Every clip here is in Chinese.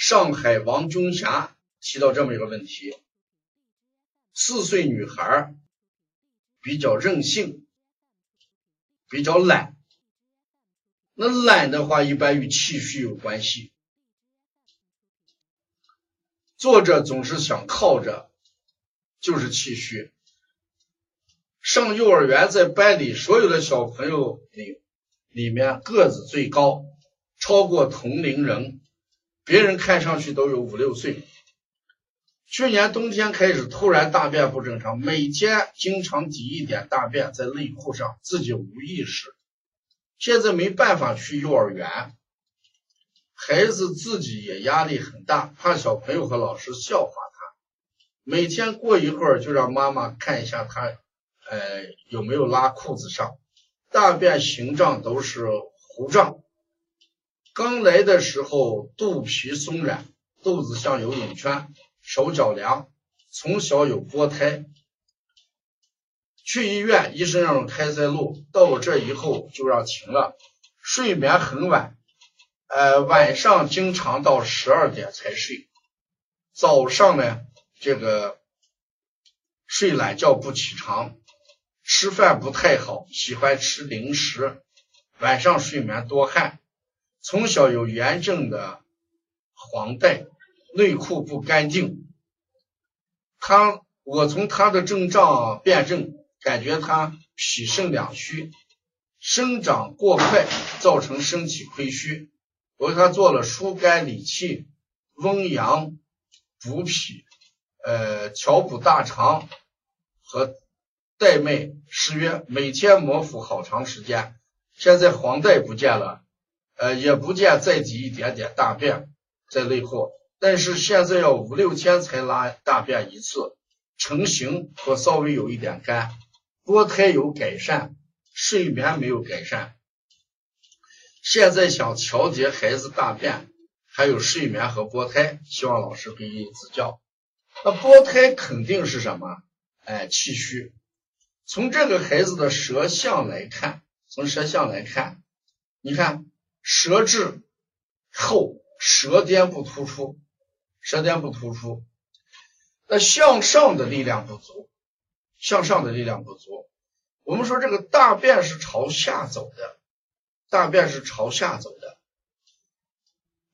上海王军霞提到这么一个问题：四岁女孩比较任性，比较懒。那懒的话，一般与气虚有关系。作者总是想靠着，就是气虚。上幼儿园，在班里所有的小朋友里，里面个子最高，超过同龄人，别人看上去都有五六岁。去年冬天开始突然大便不正常，每天经常滴一点大便在内裤上，自己无意识。现在没办法去幼儿园，孩子自己也压力很大，怕小朋友和老师笑话他。每天过一会儿就让妈妈看一下他，呃，有没有拉裤子上，大便形状都是糊状。刚来的时候肚皮松软，肚子像游泳圈，手脚凉，从小有波胎。去医院，医生让开塞露，到这以后就让停了。睡眠很晚，呃，晚上经常到十二点才睡。早上呢，这个睡懒觉不起床，吃饭不太好，喜欢吃零食。晚上睡眠多汗，从小有炎症的黄带，内裤不干净。他，我从他的症状辨证。感觉他脾肾两虚，生长过快，造成身体亏虚。我给他做了疏肝理气、温阳补脾、呃调补大肠和带脉湿约，每天摩腹好长时间。现在黄带不见了，呃也不见再挤一点点大便在内后，但是现在要五六天才拉大便一次，成型或稍微有一点干。多胎有改善，睡眠没有改善。现在想调节孩子大便，还有睡眠和波胎，希望老师给予指教。那波胎肯定是什么？哎，气虚。从这个孩子的舌象来看，从舌象来看，你看舌质厚，舌尖不突出，舌尖不突出，那向上的力量不足。向上的力量不足，我们说这个大便是朝下走的，大便是朝下走的。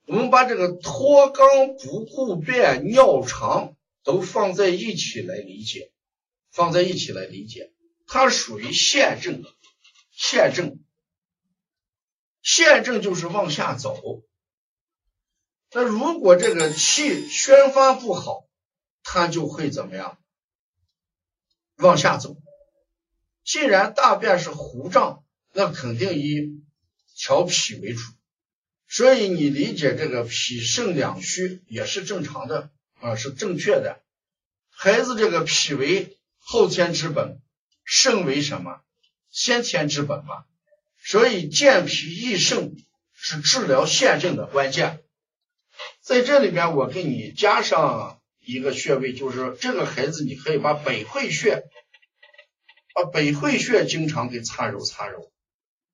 我们把这个脱肛不固便尿长都放在一起来理解，放在一起来理解，它属于陷症，陷症，陷症就是往下走。那如果这个气宣发不好，它就会怎么样？往下走，既然大便是糊胀，那肯定以调脾为主，所以你理解这个脾肾两虚也是正常的啊，是正确的。孩子这个脾为后天之本，肾为什么先天之本嘛？所以健脾益肾是治疗陷症的关键。在这里面，我给你加上。一个穴位就是这个孩子，你可以把百会穴，把百会穴经常给擦揉擦揉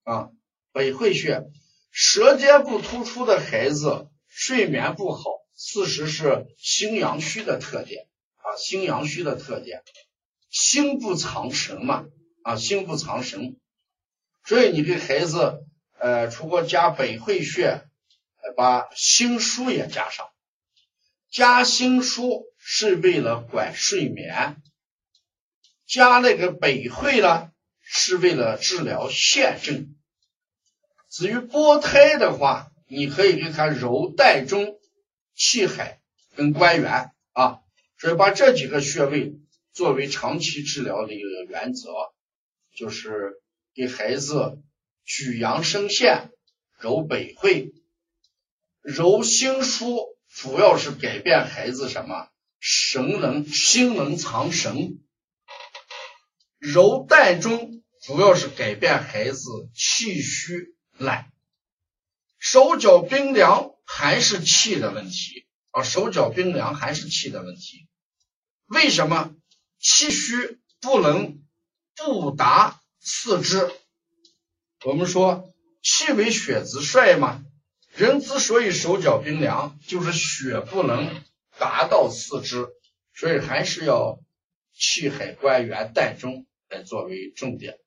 啊。百会穴，舌尖不突出的孩子睡眠不好，事实是心阳虚的特点啊，心阳虚的特点，心不藏神嘛啊，心不藏神，所以你给孩子呃，除过加百会穴，把心腧也加上。加心腧是为了管睡眠，加那个百会呢是为了治疗陷症。至于波胎的话，你可以给他揉带中、气海跟关元啊，所以把这几个穴位作为长期治疗的一个原则，就是给孩子举阳生陷，揉百会，揉心腧。主要是改变孩子什么神能心能藏神，揉膻中主要是改变孩子气虚懒，手脚冰凉还是气的问题啊，手脚冰凉还是气的问题，为什么？气虚不能不达四肢？我们说气为血之帅嘛。人之所以手脚冰凉，就是血不能达到四肢，所以还是要气海关元膻中来作为重点。